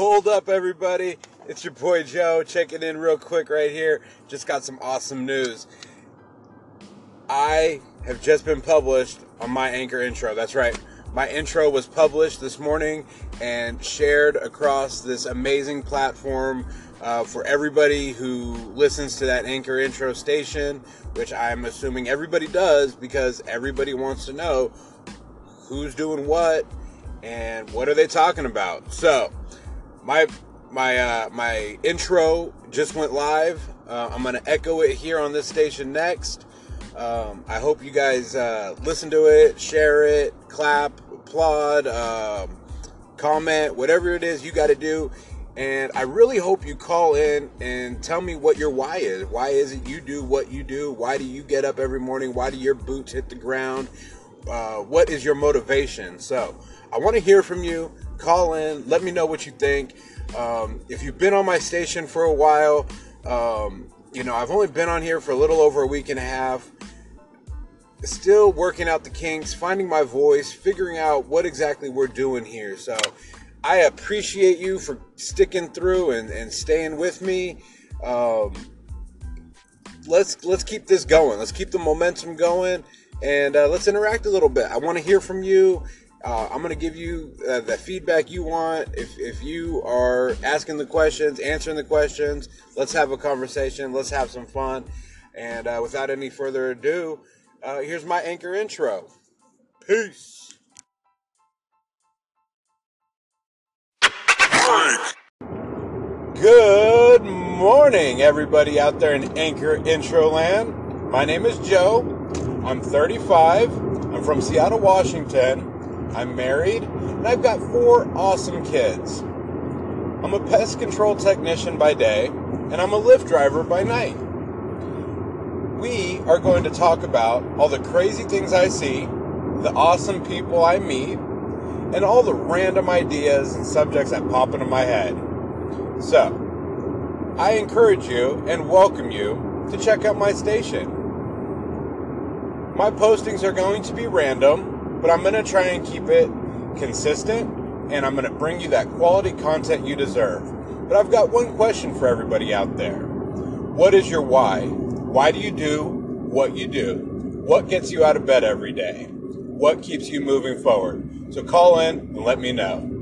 Hold up, everybody. It's your boy Joe checking in real quick right here. Just got some awesome news. I have just been published on my anchor intro. That's right. My intro was published this morning and shared across this amazing platform uh, for everybody who listens to that anchor intro station, which I'm assuming everybody does because everybody wants to know who's doing what and what are they talking about. So, my my uh, my intro just went live. Uh, I'm gonna echo it here on this station next. Um, I hope you guys uh, listen to it, share it, clap, applaud, um, comment, whatever it is you got to do. And I really hope you call in and tell me what your why is. Why is it you do what you do? Why do you get up every morning? Why do your boots hit the ground? Uh, what is your motivation? So I want to hear from you. Call in. Let me know what you think. Um, if you've been on my station for a while, um, you know, I've only been on here for a little over a week and a half. Still working out the kinks, finding my voice, figuring out what exactly we're doing here. So I appreciate you for sticking through and, and staying with me. Um, let's let's keep this going. Let's keep the momentum going, and uh, let's interact a little bit. I want to hear from you. Uh, I'm going to give you uh, the feedback you want. If, if you are asking the questions, answering the questions, let's have a conversation. Let's have some fun. And uh, without any further ado, uh, here's my anchor intro. Peace. Good morning, everybody out there in Anchor Intro Land. My name is Joe. I'm 35. I'm from Seattle, Washington. I'm married, and I've got four awesome kids. I'm a pest control technician by day, and I'm a Lyft driver by night. We are going to talk about all the crazy things I see, the awesome people I meet, and all the random ideas and subjects that pop into my head. So, I encourage you and welcome you to check out my station. My postings are going to be random, but I'm going to try and keep it consistent and I'm going to bring you that quality content you deserve. But I've got one question for everybody out there. What is your why? Why do you do what you do? What gets you out of bed every day? What keeps you moving forward? So call in and let me know.